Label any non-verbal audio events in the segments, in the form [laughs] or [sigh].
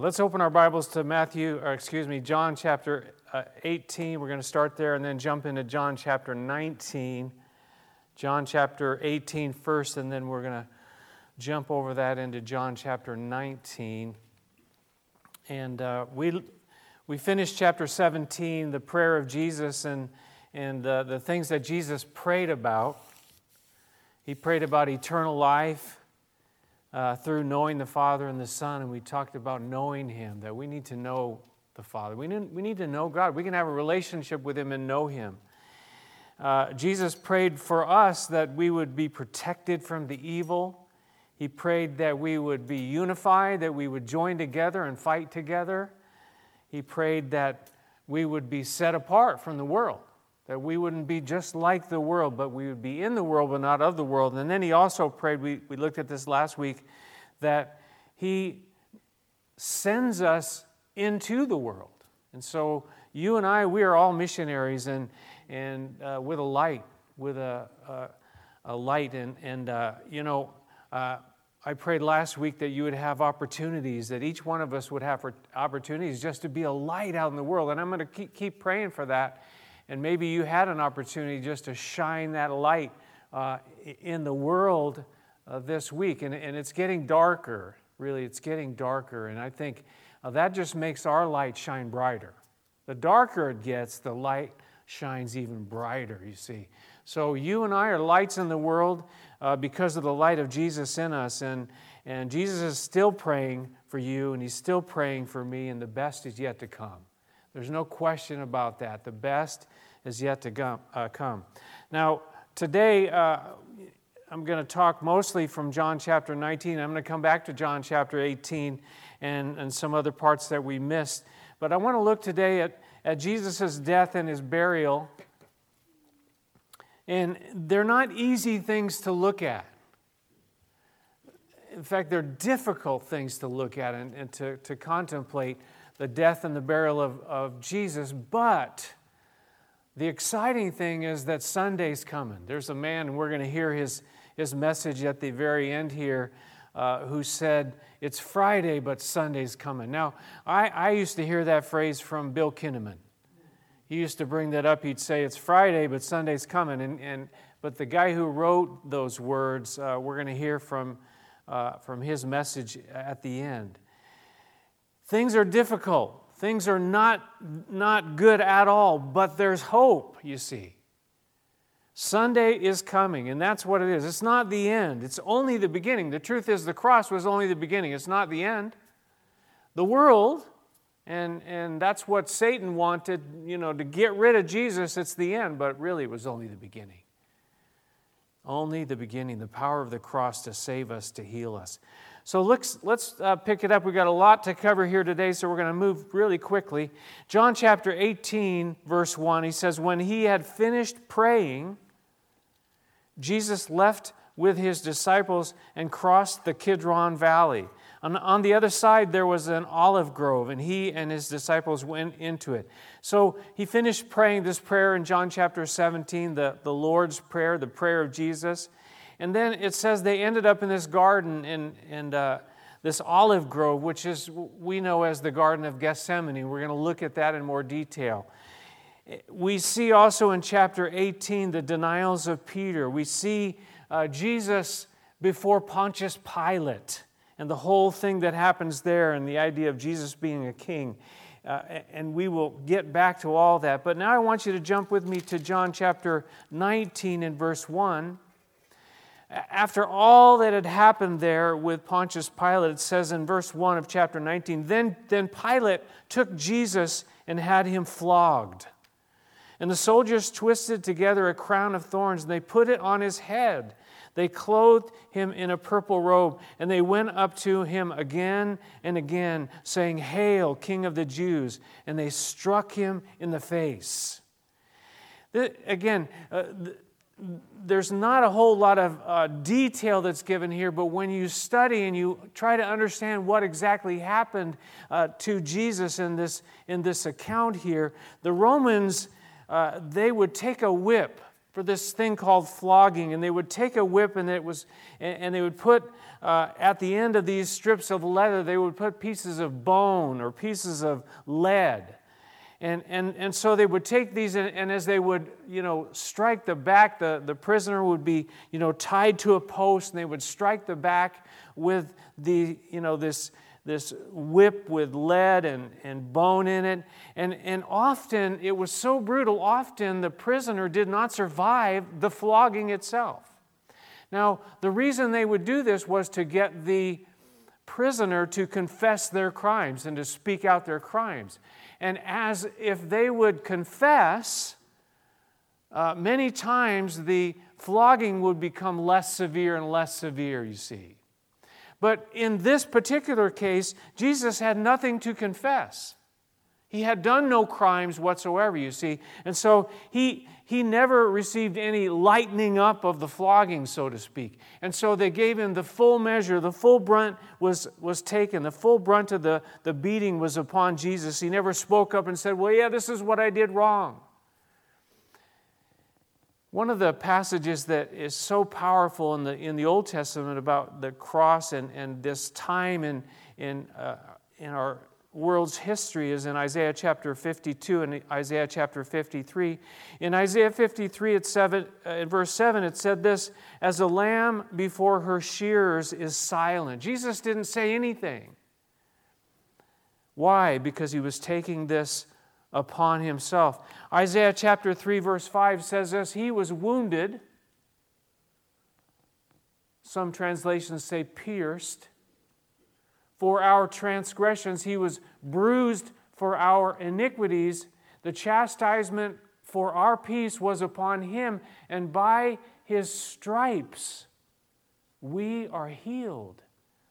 Let's open our Bibles to Matthew, or excuse me, John chapter uh, 18. We're going to start there and then jump into John chapter 19. John chapter 18 first, and then we're going to jump over that into John chapter 19. And uh, we, we finished chapter 17, the prayer of Jesus, and, and uh, the things that Jesus prayed about. He prayed about eternal life uh, through knowing the Father and the Son, and we talked about knowing Him, that we need to know the Father. We need, we need to know God. We can have a relationship with Him and know Him. Uh, Jesus prayed for us that we would be protected from the evil. He prayed that we would be unified, that we would join together and fight together. He prayed that we would be set apart from the world that we wouldn't be just like the world, but we would be in the world, but not of the world. And then he also prayed, we, we looked at this last week, that he sends us into the world. And so you and I, we are all missionaries and, and uh, with a light, with a, a, a light. And, and uh, you know, uh, I prayed last week that you would have opportunities, that each one of us would have opportunities just to be a light out in the world. And I'm going to keep, keep praying for that and maybe you had an opportunity just to shine that light uh, in the world uh, this week. And, and it's getting darker, really, it's getting darker. And I think uh, that just makes our light shine brighter. The darker it gets, the light shines even brighter, you see. So you and I are lights in the world uh, because of the light of Jesus in us. And, and Jesus is still praying for you, and He's still praying for me, and the best is yet to come. There's no question about that. The best is yet to come. Uh, come. Now, today, uh, I'm going to talk mostly from John chapter 19. I'm going to come back to John chapter 18 and, and some other parts that we missed. But I want to look today at, at Jesus' death and his burial. And they're not easy things to look at. In fact, they're difficult things to look at and, and to, to contemplate the death and the burial of, of Jesus. But the exciting thing is that Sunday's coming. There's a man, and we're going to hear his, his message at the very end here, uh, who said, It's Friday, but Sunday's coming. Now, I, I used to hear that phrase from Bill Kinnaman. He used to bring that up. He'd say, It's Friday, but Sunday's coming. And, and, but the guy who wrote those words, uh, we're going to hear from, uh, from his message at the end. Things are difficult. Things are not, not good at all, but there's hope, you see. Sunday is coming, and that's what it is. It's not the end, it's only the beginning. The truth is, the cross was only the beginning, it's not the end. The world, and, and that's what Satan wanted, you know, to get rid of Jesus, it's the end, but really it was only the beginning. Only the beginning, the power of the cross to save us, to heal us. So let's, let's uh, pick it up. We've got a lot to cover here today, so we're going to move really quickly. John chapter 18, verse 1, he says, When he had finished praying, Jesus left with his disciples and crossed the Kidron Valley. On, on the other side, there was an olive grove, and he and his disciples went into it. So he finished praying this prayer in John chapter 17, the, the Lord's Prayer, the prayer of Jesus. And then it says they ended up in this garden in, in uh, this olive grove, which is we know as the Garden of Gethsemane. We're going to look at that in more detail. We see also in chapter 18 the denials of Peter. We see uh, Jesus before Pontius Pilate and the whole thing that happens there and the idea of Jesus being a king. Uh, and we will get back to all that. But now I want you to jump with me to John chapter 19 and verse 1. After all that had happened there with Pontius Pilate, it says in verse 1 of chapter 19 then, then Pilate took Jesus and had him flogged. And the soldiers twisted together a crown of thorns and they put it on his head. They clothed him in a purple robe and they went up to him again and again, saying, Hail, King of the Jews! And they struck him in the face. The, again, uh, the, there's not a whole lot of uh, detail that's given here, but when you study and you try to understand what exactly happened uh, to Jesus in this, in this account here, the Romans, uh, they would take a whip, for this thing called flogging. And they would take a whip and it was, and they would put uh, at the end of these strips of leather, they would put pieces of bone or pieces of lead. And, and, and so they would take these, and, and, as they would, you know, strike the back, the, the prisoner would be, you know, tied to a post, and they would strike the back with the, you know, this, this whip with lead and, and bone in it. And, and often, it was so brutal, often the prisoner did not survive the flogging itself. Now, the reason they would do this was to get the prisoner to confess their crimes and to speak out their crimes. And as if they would confess, uh, many times the flogging would become less severe and less severe, you see. But in this particular case, Jesus had nothing to confess. He had done no crimes whatsoever, you see. And so he, he never received any lightening up of the flogging, so to speak. And so they gave him the full measure, the full brunt was, was taken, the full brunt of the, the beating was upon Jesus. He never spoke up and said, Well, yeah, this is what I did wrong. One of the passages that is so powerful in the, in the Old Testament about the cross and, and this time in, in, uh, in our world's history is in Isaiah chapter 52 and Isaiah chapter 53. In Isaiah 53, it's seven, uh, in verse 7, it said this As a lamb before her shears is silent. Jesus didn't say anything. Why? Because he was taking this upon himself. Isaiah chapter 3, verse 5 says this He was wounded. Some translations say pierced for our transgressions, he was bruised for our iniquities. The chastisement for our peace was upon him, and by his stripes we are healed.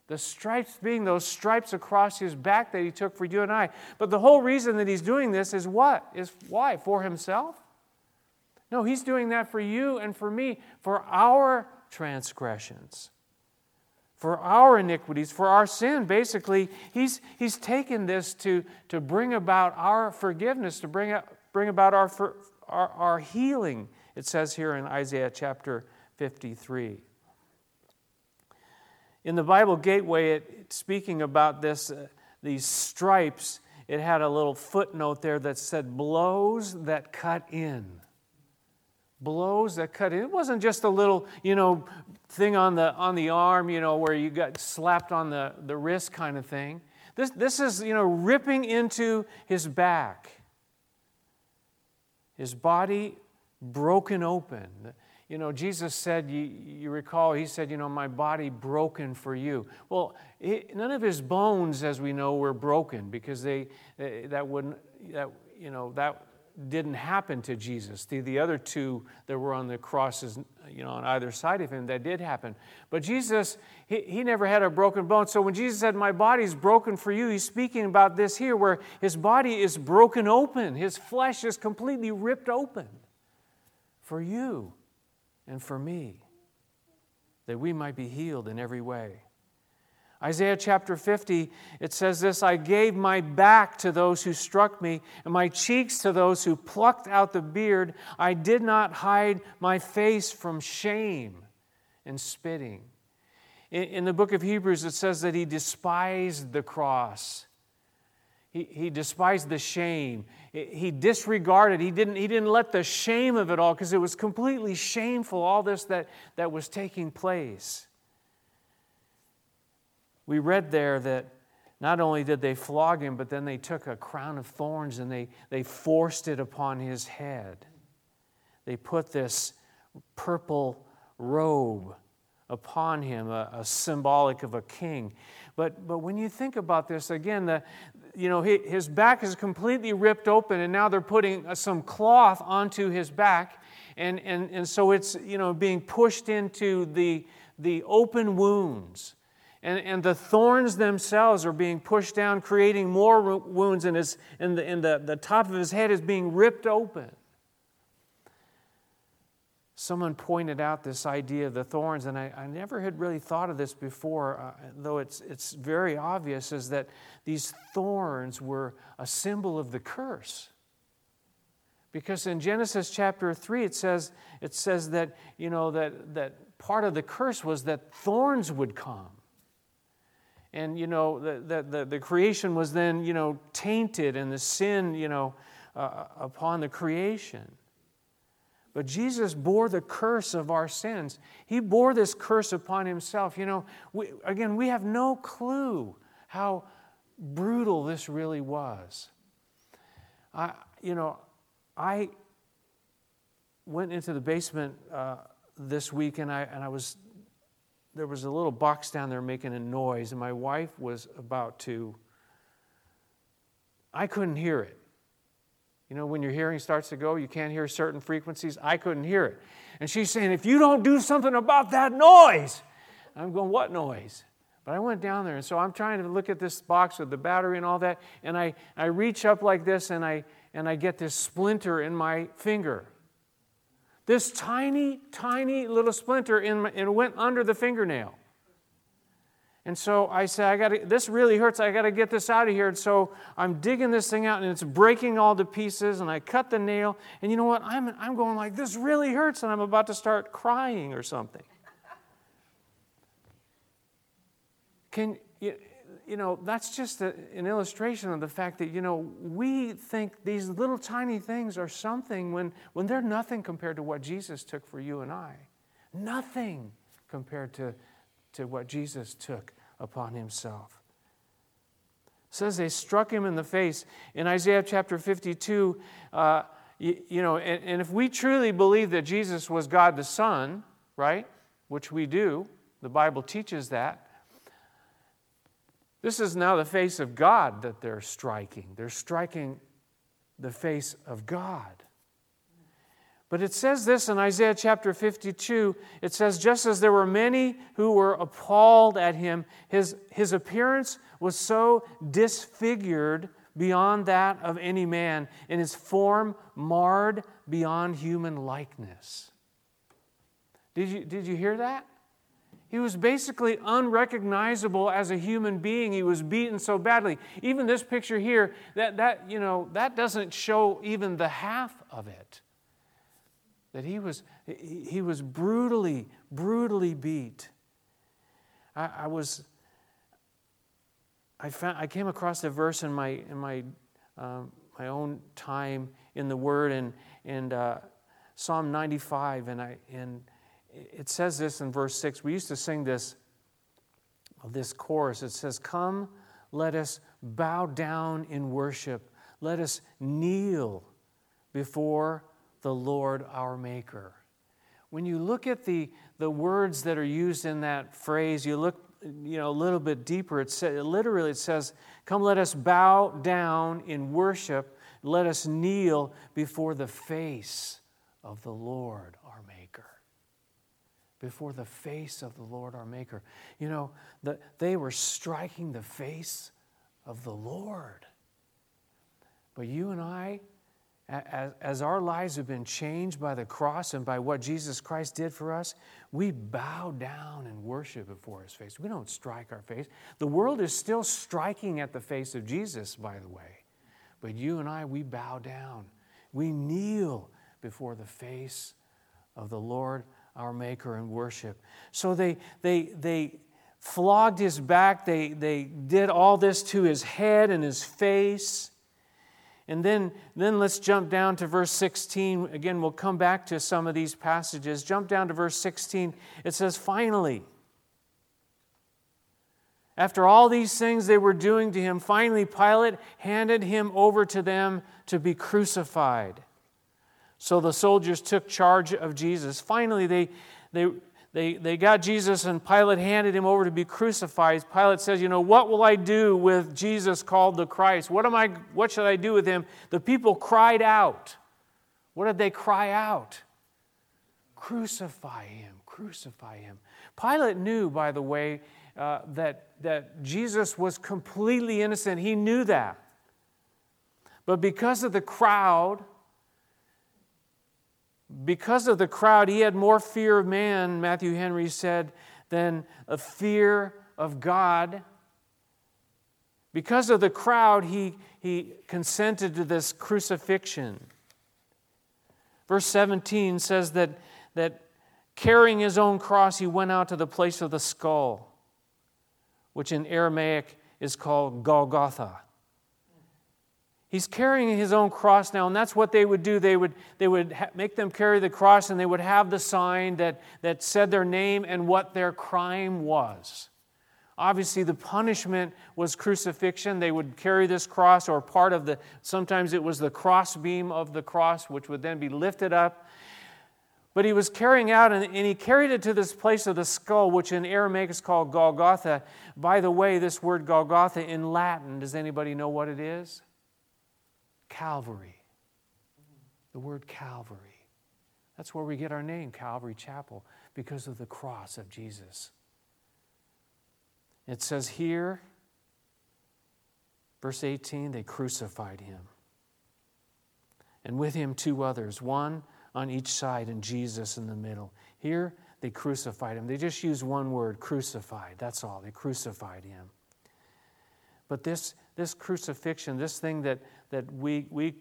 The stripes being those stripes across his back that he took for you and I. But the whole reason that he's doing this is what? Is why? For himself? No, he's doing that for you and for me, for our transgressions for our iniquities, for our sin. Basically, he's, he's taken this to, to bring about our forgiveness, to bring, bring about our, our, our healing, it says here in Isaiah chapter 53. In the Bible Gateway, it, speaking about this, uh, these stripes, it had a little footnote there that said, blows that cut in blows that cut. It wasn't just a little, you know, thing on the on the arm, you know, where you got slapped on the, the wrist kind of thing. This this is, you know, ripping into his back. His body broken open. You know, Jesus said, you, you recall, he said, you know, my body broken for you. Well, none of his bones, as we know, were broken because they, that wouldn't, that, you know, that didn't happen to Jesus. The, the other two that were on the crosses, you know, on either side of him, that did happen. But Jesus, he, he never had a broken bone. So when Jesus said, My body's broken for you, he's speaking about this here where his body is broken open, his flesh is completely ripped open for you and for me, that we might be healed in every way. Isaiah chapter 50, it says this I gave my back to those who struck me, and my cheeks to those who plucked out the beard. I did not hide my face from shame and spitting. In, the book of Hebrews, it says that he despised the cross. He, he despised the shame. He disregarded, he didn't, he didn't let the shame of it all because it was completely shameful, all this that, that was taking place we read there that not only did they flog him, but then they took a crown of thorns and they, they forced it upon his head. They put this purple robe upon him, a, a symbolic of a king. But, but when you think about this, again, the, you know, his back is completely ripped open, and now they're putting uh, some cloth onto his back. And, and, and so it's, you know, being pushed into the, the open wounds and, and the thorns themselves are being pushed down, creating more wounds, and, his, and, the, and the, the top of his head is being ripped open. Someone pointed out this idea of the thorns, and I, I never had really thought of this before, uh, though it's, it's very obvious, is that these thorns were a symbol of the curse. Because in Genesis chapter 3, it says, it says that, you know, that, that part of the curse was that thorns would come. And, you know, the, the, the creation was then, you know, tainted and the sin, you know, uh, upon the creation. But Jesus bore the curse of our sins. He bore this curse upon himself. You know, we, again, we have no clue how brutal this really was. I, you know, I went into the basement uh, this week and I, and I was, there was a little box down there making a noise, and my wife was about to, I couldn't hear it. You know, when your hearing starts to go, you can't hear certain frequencies. I couldn't hear it. And she's saying, if you don't do something about that noise, I'm going, what noise? But I went down there, and so I'm trying to look at this box with the battery and all that, and I, I reach up like this, and I, and I get this splinter in my finger. This tiny, tiny little splinter in my, it went under the fingernail. And so I said, I got this really hurts. I got to get this out of here. And so I'm digging this thing out and it's breaking all to pieces. And I cut the nail. And you know what? I'm, I'm going like, this really hurts. And I'm about to start crying or something. Can, you, know, that's just a, an illustration of the fact that, you know, we think these little tiny things are something when, when they're nothing compared to what Jesus took for you and I. Nothing compared to, to what Jesus took upon himself. It says they struck him in the face. In Isaiah chapter 52, uh, you, you, know, and, and if we truly believe that Jesus was God the Son, right, which we do, the Bible teaches that, this is now the face of God that they're striking. They're striking the face of God. But it says this in Isaiah chapter 52 it says, Just as there were many who were appalled at him, his, his appearance was so disfigured beyond that of any man, and his form marred beyond human likeness. Did you, did you hear that? He was basically unrecognizable as a human being. He was beaten so badly. Even this picture here, that, that, you know, that doesn't show even the half of it. That he was, he was brutally, brutally beat. I, I was, I, found, I came across a verse in my, in my, um, my own time in the Word and, and uh, Psalm 95, and I, and it says this in verse 6. We used to sing this, this chorus. It says, Come, let us bow down in worship. Let us kneel before the Lord our Maker. When you look at the, the words that are used in that phrase, you look you know, a little bit deeper. It says, literally, it says, Come, let us bow down in worship. Let us kneel before the face of the Lord before the face of the Lord our Maker. You know, the, they were striking the face of the Lord. But you and I, as, as our lives have been changed by the cross and by what Jesus Christ did for us, we bow down and worship before His face. We don't strike our face. The world is still striking at the face of Jesus, by the way. But you and I, we bow down. We kneel before the face of the Lord our Maker and worship. So they, they, they flogged his back, they, they did all this to his head and his face. And then, then let's jump down to verse 16. Again, we'll come back to some of these passages. Jump down to verse 16. It says, Finally, after all these things they were doing to him, finally Pilate handed him over to them to be crucified. So the soldiers took charge of Jesus. Finally, they, they, they, they got Jesus, and Pilate handed him over to be crucified. Pilate says, You know, what will I do with Jesus called the Christ? What, am I, what should I do with him? The people cried out. What did they cry out? Crucify him, crucify him. Pilate knew, by the way, uh, that, that Jesus was completely innocent. He knew that. But because of the crowd, because of the crowd, he had more fear of man, Matthew Henry said, than a fear of God. Because of the crowd, he, he consented to this crucifixion. Verse 17 says that, that carrying his own cross, he went out to the place of the skull, which in Aramaic is called Golgotha. He's carrying his own cross now, and that's what they would do. They would, they would ha- make them carry the cross, and they would have the sign that, that said their name and what their crime was. Obviously, the punishment was crucifixion. They would carry this cross, or part of the, sometimes it was the cross beam of the cross, which would then be lifted up. But he was carrying out, and, and he carried it to this place of the skull, which in Aramaic is called Golgotha. By the way, this word Golgotha in Latin, does anybody know what it is? Calvary. The word Calvary. That's where we get our name, Calvary Chapel, because of the cross of Jesus. It says here, verse 18, they crucified him. And with him, two others, one on each side and Jesus in the middle. Here, they crucified him. They just use one word, crucified. That's all. They crucified him. But this, this crucifixion, this thing that, that we, we,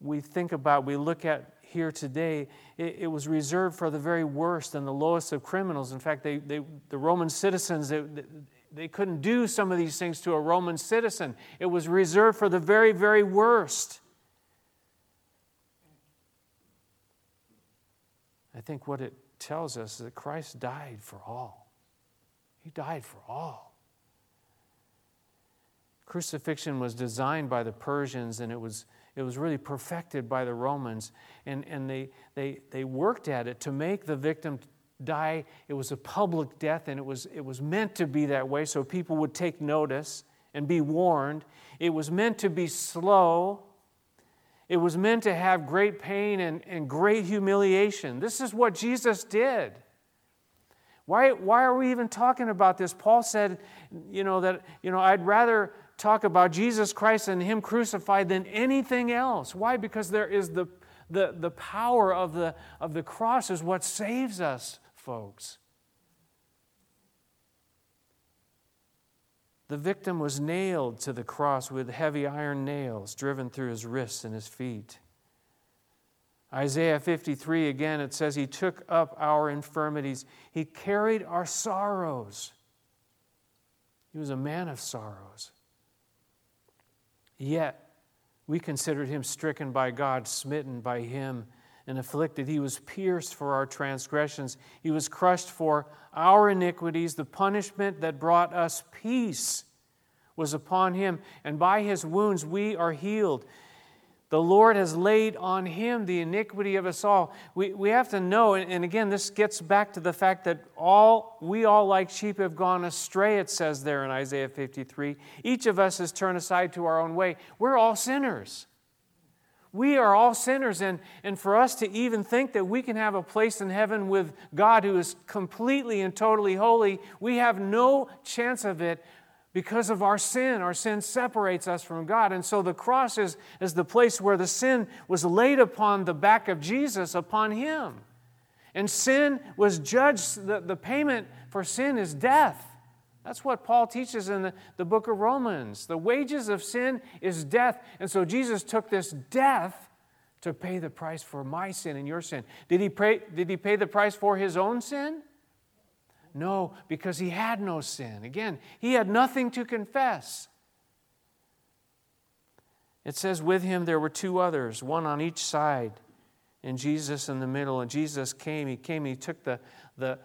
we think about, we look at here today, it, it, was reserved for the very worst and the lowest of criminals. In fact, they, they, the Roman citizens, they, they couldn't do some of these things to a Roman citizen. It was reserved for the very, very worst. I think what it tells us is that Christ died for all. He died for all. Crucifixion was designed by the Persians and it was, it was really perfected by the Romans. And, and they, they, they worked at it to make the victim die. It was a public death and it was, it was meant to be that way so people would take notice and be warned. It was meant to be slow. It was meant to have great pain and, and great humiliation. This is what Jesus did. Why, why are we even talking about this? Paul said, you know, that, you know, I'd rather talk about Jesus Christ and Him crucified than anything else. Why? Because there is the, the, the power of the, of the cross is what saves us, folks. The victim was nailed to the cross with heavy iron nails driven through his wrists and his feet. Isaiah 53, again, it says, He took up our infirmities, He carried our sorrows. He was a man of sorrows. Yet we considered him stricken by God, smitten by him, and afflicted. He was pierced for our transgressions, he was crushed for our iniquities. The punishment that brought us peace was upon him, and by his wounds we are healed. The Lord has laid on him the iniquity of us all. We, we have to know, and, again, this gets back to the fact that all we all like sheep have gone astray, it says there in Isaiah 53. Each of us has turned aside to our own way. We're all sinners. We are all sinners, and, and for us to even think that we can have a place in heaven with God who is completely and totally holy, we have no chance of it because of our sin. Our sin separates us from God. And so the cross is, is the place where the sin was laid upon the back of Jesus, upon him. And sin was judged, the, the payment for sin is death. That's what Paul teaches in the, the book of Romans. The wages of sin is death. And so Jesus took this death to pay the price for my sin and your sin. Did he, pay, did he pay the price for his own sin? No, because he had no sin. Again, he had nothing to confess. It says, with him there were two others, one on each side, and Jesus in the middle. And Jesus came, he came, he took the, the,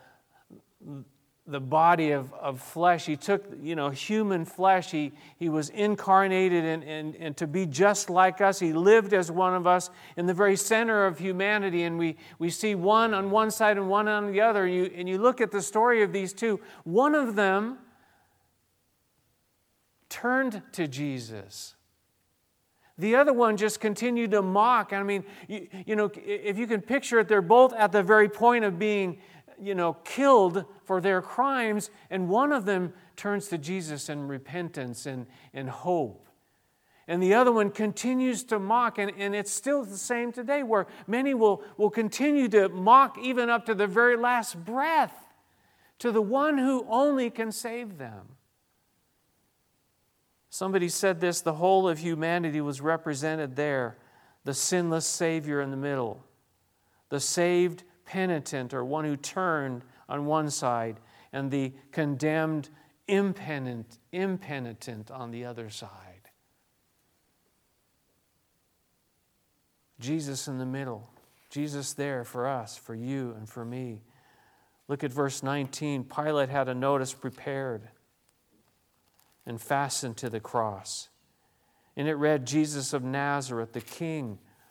the body of, of flesh. He took, you know, human flesh. He, he was incarnated and, and, and to be just like us. He lived as one of us in the very center of humanity. And we, we see one on one side and one on the other. And you, and you look at the story of these two. One of them turned to Jesus. The other one just continued to mock. I mean, you, you know, if you can picture it, they're both at the very point of being you know, killed for their crimes, and one of them turns to Jesus in repentance and, and hope. And the other one continues to mock, and, and it's still the same today, where many will, will continue to mock even up to the very last breath to the one who only can save them. Somebody said this the whole of humanity was represented there, the sinless Savior in the middle. the saved penitent or one who turned on one side, and the condemned impenitent, impenitent on the other side. Jesus in the middle, Jesus there for us, for you, and for me. Look at verse 19. Pilate had a notice prepared and fastened to the cross. And it read, Jesus of Nazareth, the King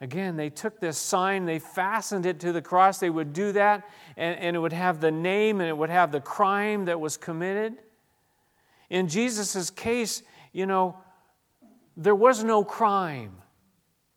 Again, they took this sign, they fastened it to the cross. They would do that, and, and it would have the name and it would have the crime that was committed. In Jesus' case, you know, there was no crime.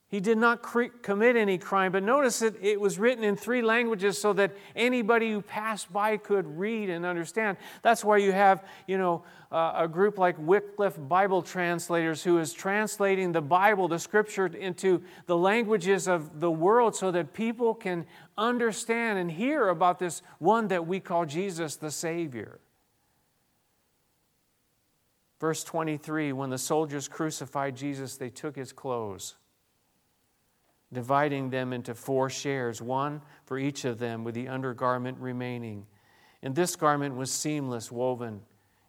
He did not cre- commit any crime, but notice that it was written in three languages so that anybody who passed by could read and understand. That's why you have, you know, uh, a group like Wycliffe Bible Translators who is translating the Bible, the scripture, into the languages of the world so that people can understand and hear about this one that we call Jesus the Savior. Verse 23 When the soldiers crucified Jesus, they took his clothes, dividing them into four shares, one for each of them, with the undergarment remaining. And this garment was seamless, woven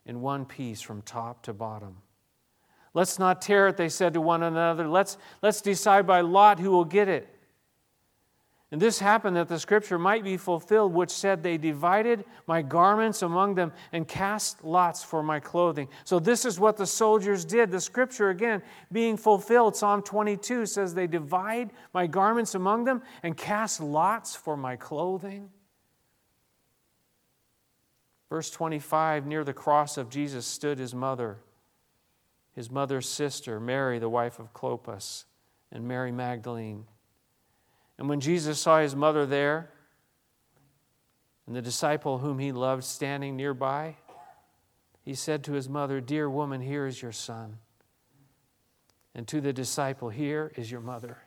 in one piece from top to bottom. Let's not tear it, they said to one another. Let's, let's decide by lot who will get it. And this happened that the scripture might be fulfilled, which said, They divided my garments among them and cast lots for my clothing. So, this is what the soldiers did. The scripture, again, being fulfilled, Psalm 22 says, They divide my garments among them and cast lots for my clothing. Verse 25 Near the cross of Jesus stood his mother, his mother's sister, Mary, the wife of Clopas, and Mary Magdalene. And when Jesus saw his mother there, and the disciple whom he loved standing nearby, he said to his mother, Dear woman, here is your son. And to the disciple, Here is your mother.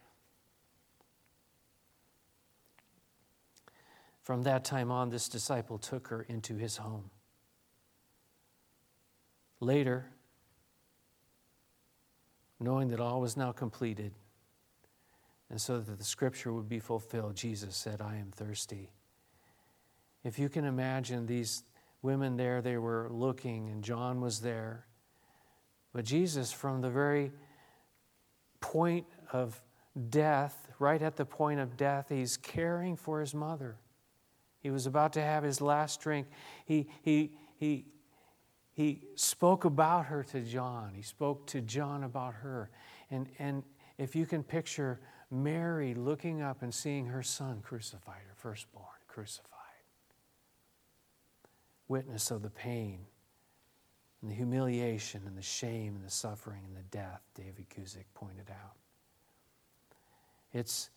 From that time on, this disciple took her into his home. Later, knowing that all was now completed, and so that the scripture would be fulfilled, Jesus said, I am thirsty. If you can imagine these women there, they were looking, and John was there. But Jesus, from the very point of death, right at the point of death, he's caring for his mother. He was about to have his last drink. He, he, he, he spoke about her to John. He spoke to John about her. And, and if you can picture Mary looking up and seeing her son crucified, her firstborn crucified, witness of the pain and the humiliation and the shame and the suffering and the death, David Guzik pointed out. It's,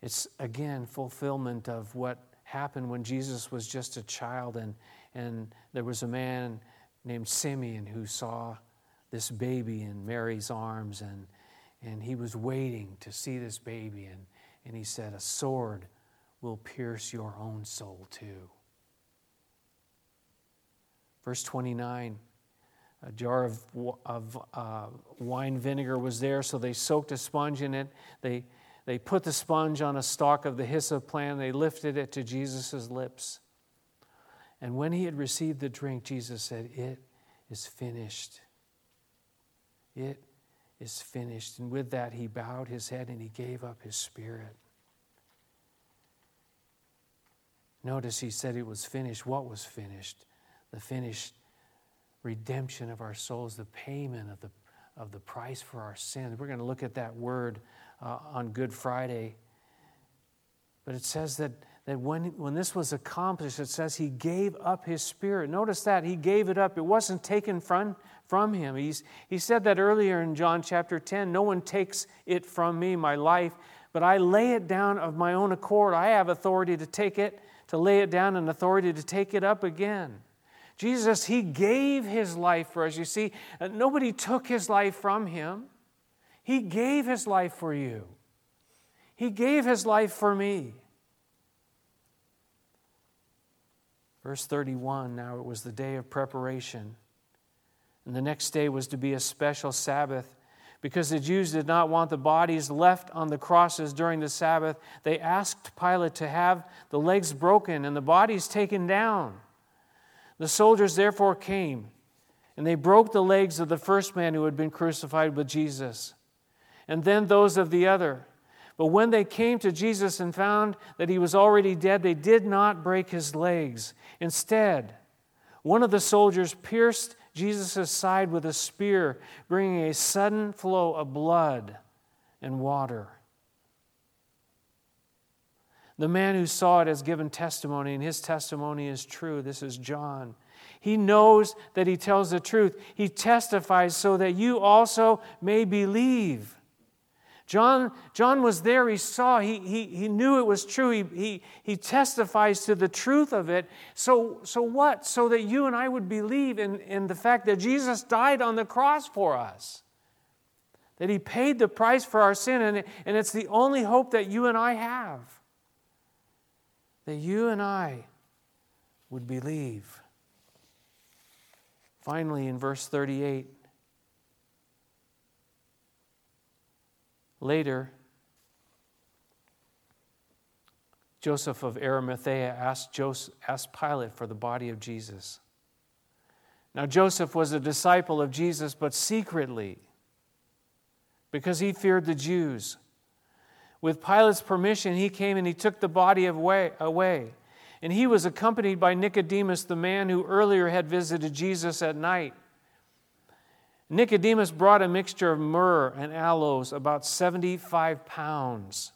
it's again fulfillment of what happened when Jesus was just a child, and, and there was a man named Simeon who saw this baby in Mary's arms, and, and he was waiting to see this baby, and, and he said, A sword will pierce your own soul too. Verse 29 a jar of, of uh, wine vinegar was there, so they soaked a sponge in it. They, they put the sponge on a stalk of the hyssop plant, they lifted it to Jesus' lips. And when he had received the drink, Jesus said, It is finished. It is finished. And with that, he bowed his head and he gave up his spirit. Notice he said it was finished. What was finished? The finished redemption of our souls, the payment of the, of the price for our sins. We're going to look at that word uh, on Good Friday. But it says that, that when, when this was accomplished, it says he gave up his spirit. Notice that he gave it up, it wasn't taken from, from him. He's, he said that earlier in John chapter 10 No one takes it from me, my life, but I lay it down of my own accord. I have authority to take it, to lay it down and authority to take it up again. Jesus, He gave His life for us. You see, uh, nobody took His life from Him, He gave His life for you. He gave His life for me. Verse 31 Now it was the day of preparation, and the next day was to be a special Sabbath. Because the Jews did not want the bodies left on the crosses during the Sabbath, they asked Pilate to have the legs broken and the bodies taken down. The soldiers therefore came, and they broke the legs of the first man who had been crucified with Jesus, and then those of the other. But when they came to Jesus and found that he was already dead, they did not break his legs. Instead, one of the soldiers pierced Jesus' side with a spear, bringing a sudden flow of blood and water. The man who saw it has given testimony, and his testimony is true. This is John. He knows that he tells the truth. He testifies so that you also may believe. John, John was there, he saw, he, he, he knew it was true, he, he, he testifies to the truth of it. So, so what? So that you and I would believe in, in the fact that Jesus died on the cross for us, that he paid the price for our sin, and, and it's the only hope that you and I have. That you and I would believe. Finally, in verse 38, Later, Joseph of Arimathea asked, Joseph, asked Pilate for the body of Jesus. Now, Joseph was a disciple of Jesus, but secretly, because he feared the Jews. With Pilate's permission, he came and he took the body away. away. And he was accompanied by Nicodemus, the man who earlier had visited Jesus at night. Nicodemus brought a mixture of myrrh and aloes, about 75 pounds.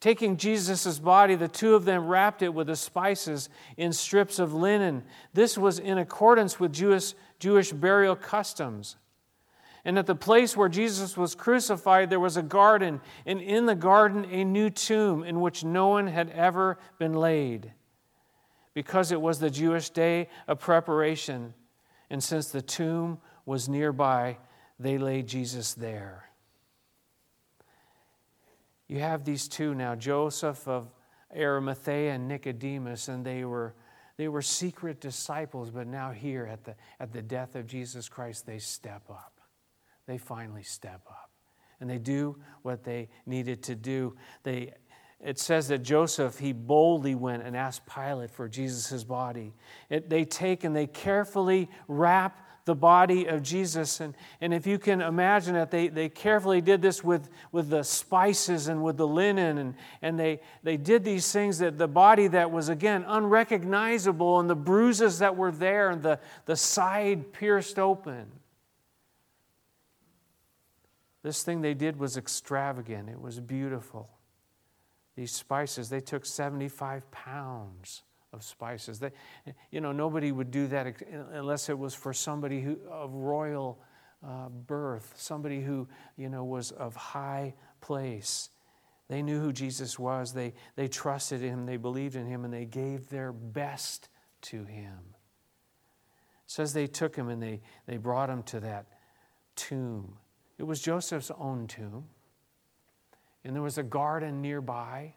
Taking Jesus' body, the two of them wrapped it with the spices in strips of linen. This was in accordance with Jewish, Jewish burial customs. And at the place where Jesus was crucified, there was a garden, and in the garden, a new tomb in which no one had ever been laid. Because it was the Jewish day of preparation, and since the tomb was nearby, they laid Jesus there. You have these two now, Joseph of Arimathea and Nicodemus, and they were, they were secret disciples, but now here at the, at the death of Jesus Christ, they step up. They finally step up. And they do what they needed to do. They, it says that Joseph, he boldly went and asked Pilate for Jesus' body. It, they take and they carefully wrap the body of Jesus. And, and if you can imagine it, they, they carefully did this with, with the spices and with the linen. And, and they, they did these things that the body that was, again, unrecognizable, and the bruises that were there, and the, the side pierced open. This thing they did was extravagant, it was beautiful. These spices, they took 75 pounds of spices. They, you know, nobody would do that unless it was for somebody who, of royal uh, birth, somebody who, you know, was of high place. They knew who Jesus was. They, they trusted him. They believed in him, and they gave their best to him. It says they took him and they, they brought him to that tomb. It was Joseph's own tomb. And there was a garden nearby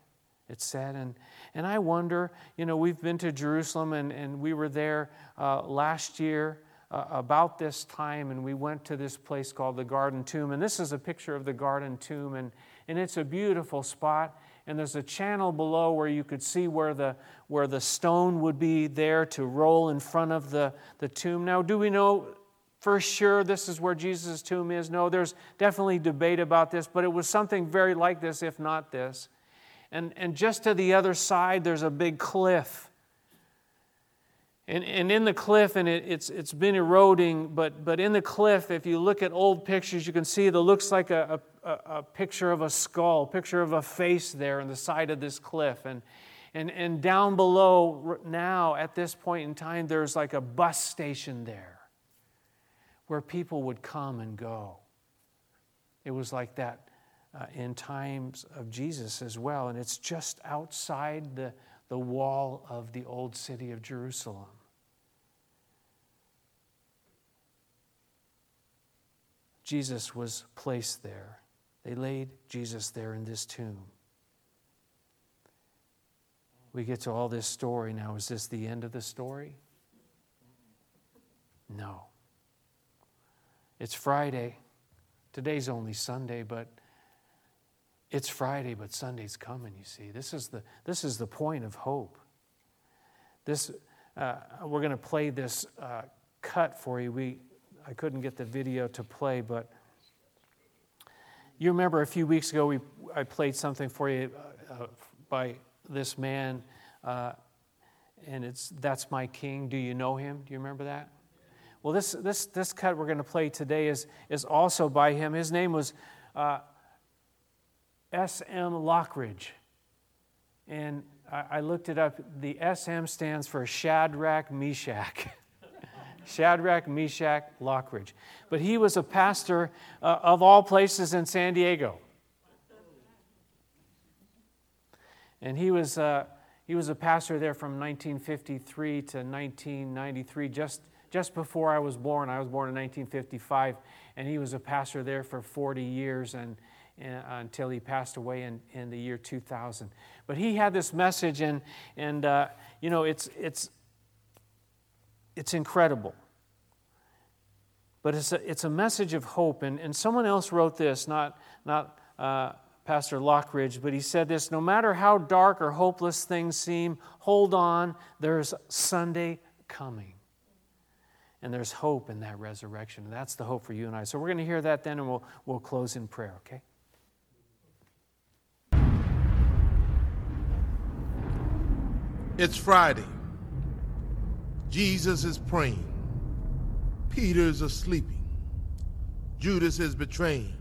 it said. And, and I wonder, you know, we've been to Jerusalem and, and we were there uh, last year uh, about this time and we went to this place called the Garden Tomb. And this is a picture of the Garden Tomb and, and it's a beautiful spot. And there's a channel below where you could see where the, where the stone would be there to roll in front of the, the tomb. Now, do we know for sure this is where Jesus' tomb is? No, there's definitely debate about this, but it was something very like this, if not this. And, and just to the other side, there's a big cliff. And, and in the cliff, and it, it's, it's been eroding, but, but in the cliff, if you look at old pictures, you can see that looks like a, a, a picture of a skull, picture of a face there on the side of this cliff. And, and, and down below, now, at this point in time, there's like a bus station there where people would come and go. It was like that uh, in times of Jesus as well. And it's just outside the, the wall of the old city of Jerusalem. Jesus was placed there. They laid Jesus there in this tomb. We get to all this story now. Is this the end of the story? No. It's Friday. Today's only Sunday, but it's Friday, but Sunday's coming, you see. This is the, this is the point of hope. This, uh, we're going to play this uh, cut for you. We, I couldn't get the video to play, but you remember a few weeks ago we, I played something for you uh, by this man, uh, and it's That's My King. Do you know him? Do you remember that? Well, this, this, this cut we're going to play today is, is also by him. His name was uh, S.M. Lockridge. And I, looked it up. The S.M. stands for Shadrach Meshach. [laughs] Shadrach Meshach Lockridge. But he was a pastor uh, of all places in San Diego. And he was, uh, he was a pastor there from 1953 to 1993, just just before I was born. I was born in 1955, and he was a pastor there for 40 years and until he passed away in, in the year 2000. But he had this message, and, and uh, you know, it's, it's, it's incredible. But it's a, it's a message of hope. And, and someone else wrote this, not, not uh, Pastor Lockridge, but he said this No matter how dark or hopeless things seem, hold on, there's Sunday coming. And there's hope in that resurrection. And that's the hope for you and I. So we're going to hear that then, and we'll, we'll close in prayer, okay? It's Friday. Jesus is praying. Peter's is sleeping. Judas is betraying.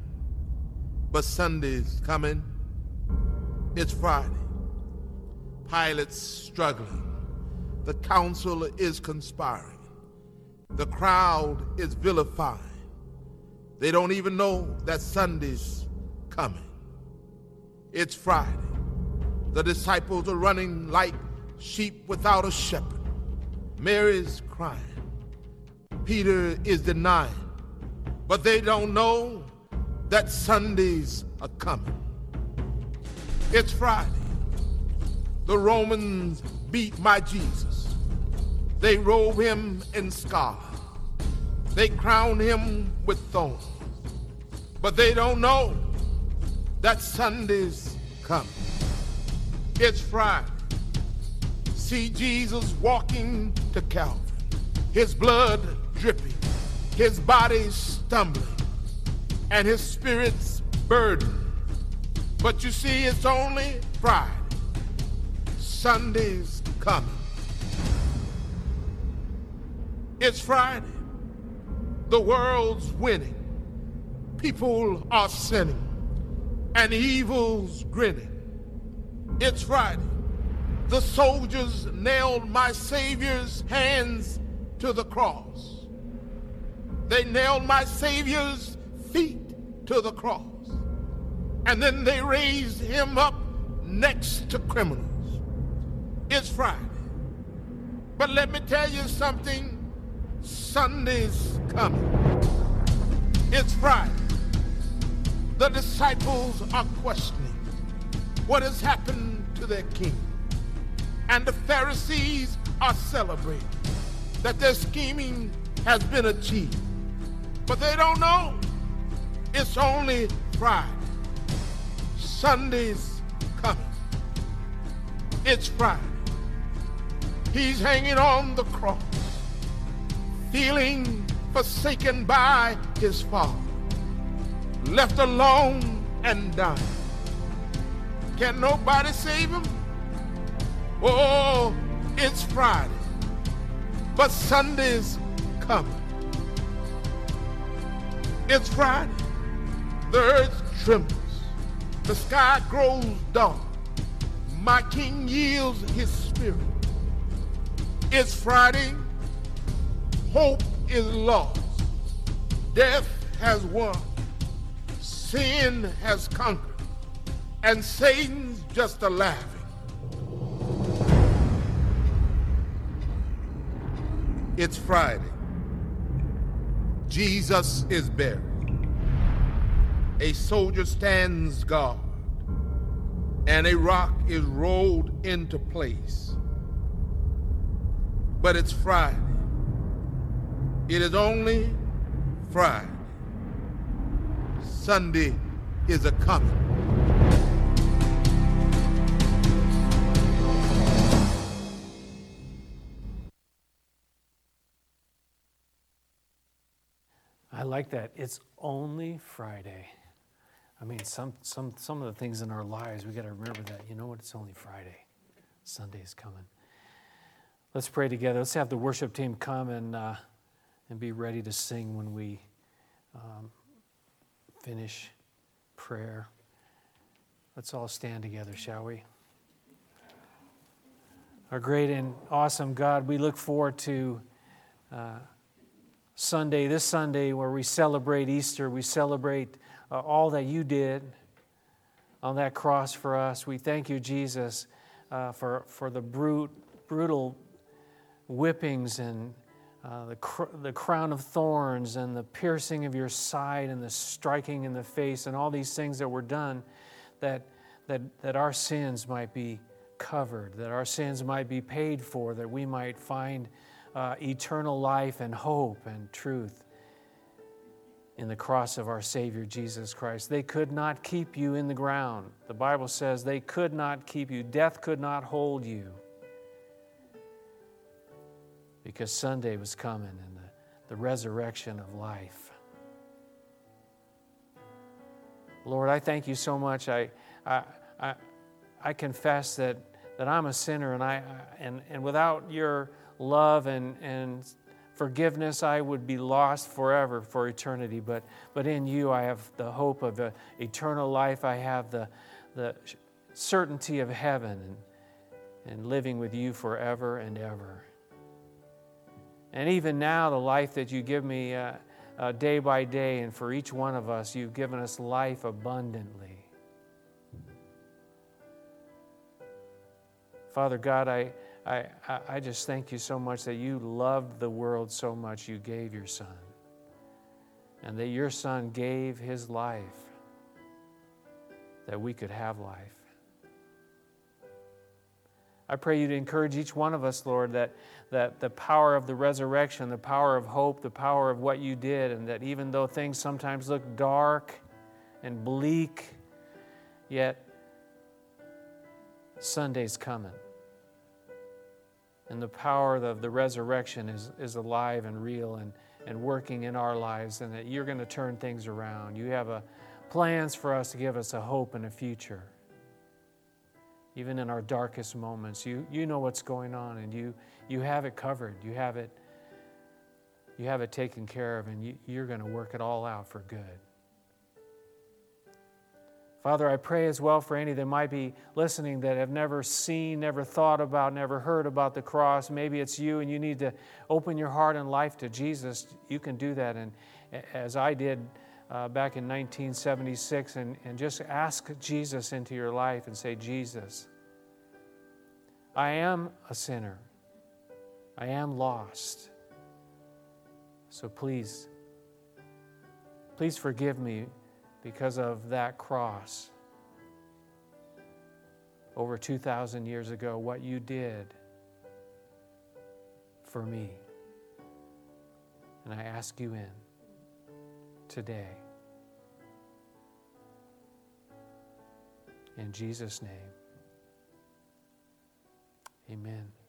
But Sunday's coming. It's Friday. Pilate's struggling. The council is conspiring. The crowd is vilifying. They don't even know that Sunday's coming. It's Friday. The disciples are running like sheep without a shepherd. Mary's crying. Peter is denying. But they don't know that Sundays are coming. It's Friday. The Romans beat my Jesus. They robe him in scarlet. They crown him with thorns. But they don't know that Sunday's coming. It's Friday. See Jesus walking to Calvary. His blood dripping. His body stumbling. And his spirit's burdened. But you see, it's only Friday. Sunday's coming. It's Friday. The world's winning. People are sinning. And evil's grinning. It's Friday. The soldiers nailed my Savior's hands to the cross. They nailed my Savior's feet to the cross. And then they raised him up next to criminals. It's Friday. But let me tell you something Sunday's coming. It's Friday. The disciples are questioning what has happened to their king. And the Pharisees are celebrating that their scheming has been achieved. But they don't know it's only Friday. Sunday's coming. It's Friday. He's hanging on the cross feeling forsaken by his father, left alone and dying. Can nobody save him? Oh, it's Friday, but Sunday's coming. It's Friday. The earth trembles. The sky grows dark. My king yields his spirit. It's Friday hope is lost. Death has won. Sin has conquered. And Satan's just a laughing. It's Friday. Jesus is buried. A soldier stands guard, and a rock is rolled into place. But it's Friday. It is only Friday. Sunday is a coming. Like that. It's only Friday. I mean, some, some, some of the things in our lives, we got to remember that. You know what? It's only Friday. Sunday is coming. Let's pray together. Let's have the worship team come and, uh, and be ready to sing when we um, finish prayer. Let's all stand together, shall we? Our great and awesome God, we look forward to. Uh, Sunday, this Sunday, where we celebrate Easter, we celebrate uh, all that you did on that cross for us. We thank you, Jesus, uh, for, for the brute, brutal whippings and uh, the, cr- the crown of thorns and the piercing of your side and the striking in the face and all these things that were done that, that, that our sins might be covered, that our sins might be paid for, that we might find uh, eternal life and hope and truth in the cross of our Savior Jesus Christ. They could not keep you in the ground. The Bible says they could not keep you, death could not hold you because Sunday was coming and the, the resurrection of life. Lord, I thank you so much. I, I, I, I confess that, that I'm a sinner and, I, and, and without your love and, and forgiveness, I would be lost forever for eternity. But, but in you, I have the hope of a, eternal life. I have the, the certainty of heaven and, and living with you forever and ever. And even now, the life that you give me uh, uh, day by day, and for each one of us, you've given us life abundantly. Father God, I, I, just thank you so much that you loved the world so much you gave your son. And that your son gave his life that we could have life. I pray you to encourage each one of us, Lord, that, that the power of the resurrection, the power of hope, the power of what you did, and that even though things sometimes look dark and bleak, yet Sunday's coming and the power of the resurrection is, is alive and real and, and working in our lives, and that you're going to turn things around. You have a, plans for us to give us a hope and a future. Even in our darkest moments, you, you know what's going on and you, you have it covered. You have it, you have it taken care of, and you, you're going to work it all out for good. Father, I pray as well for any that might be listening that have never seen, never thought about, never heard about the cross. Maybe it's you and you need to open your heart and life to Jesus. You can do that. And as I did uh, back in 1976, and, and just ask Jesus into your life and say, Jesus, I am a sinner. I am lost. So please, please forgive me because of that cross over 2,000 years ago, what you did for me. And I ask you in today. In Jesus' name, amen.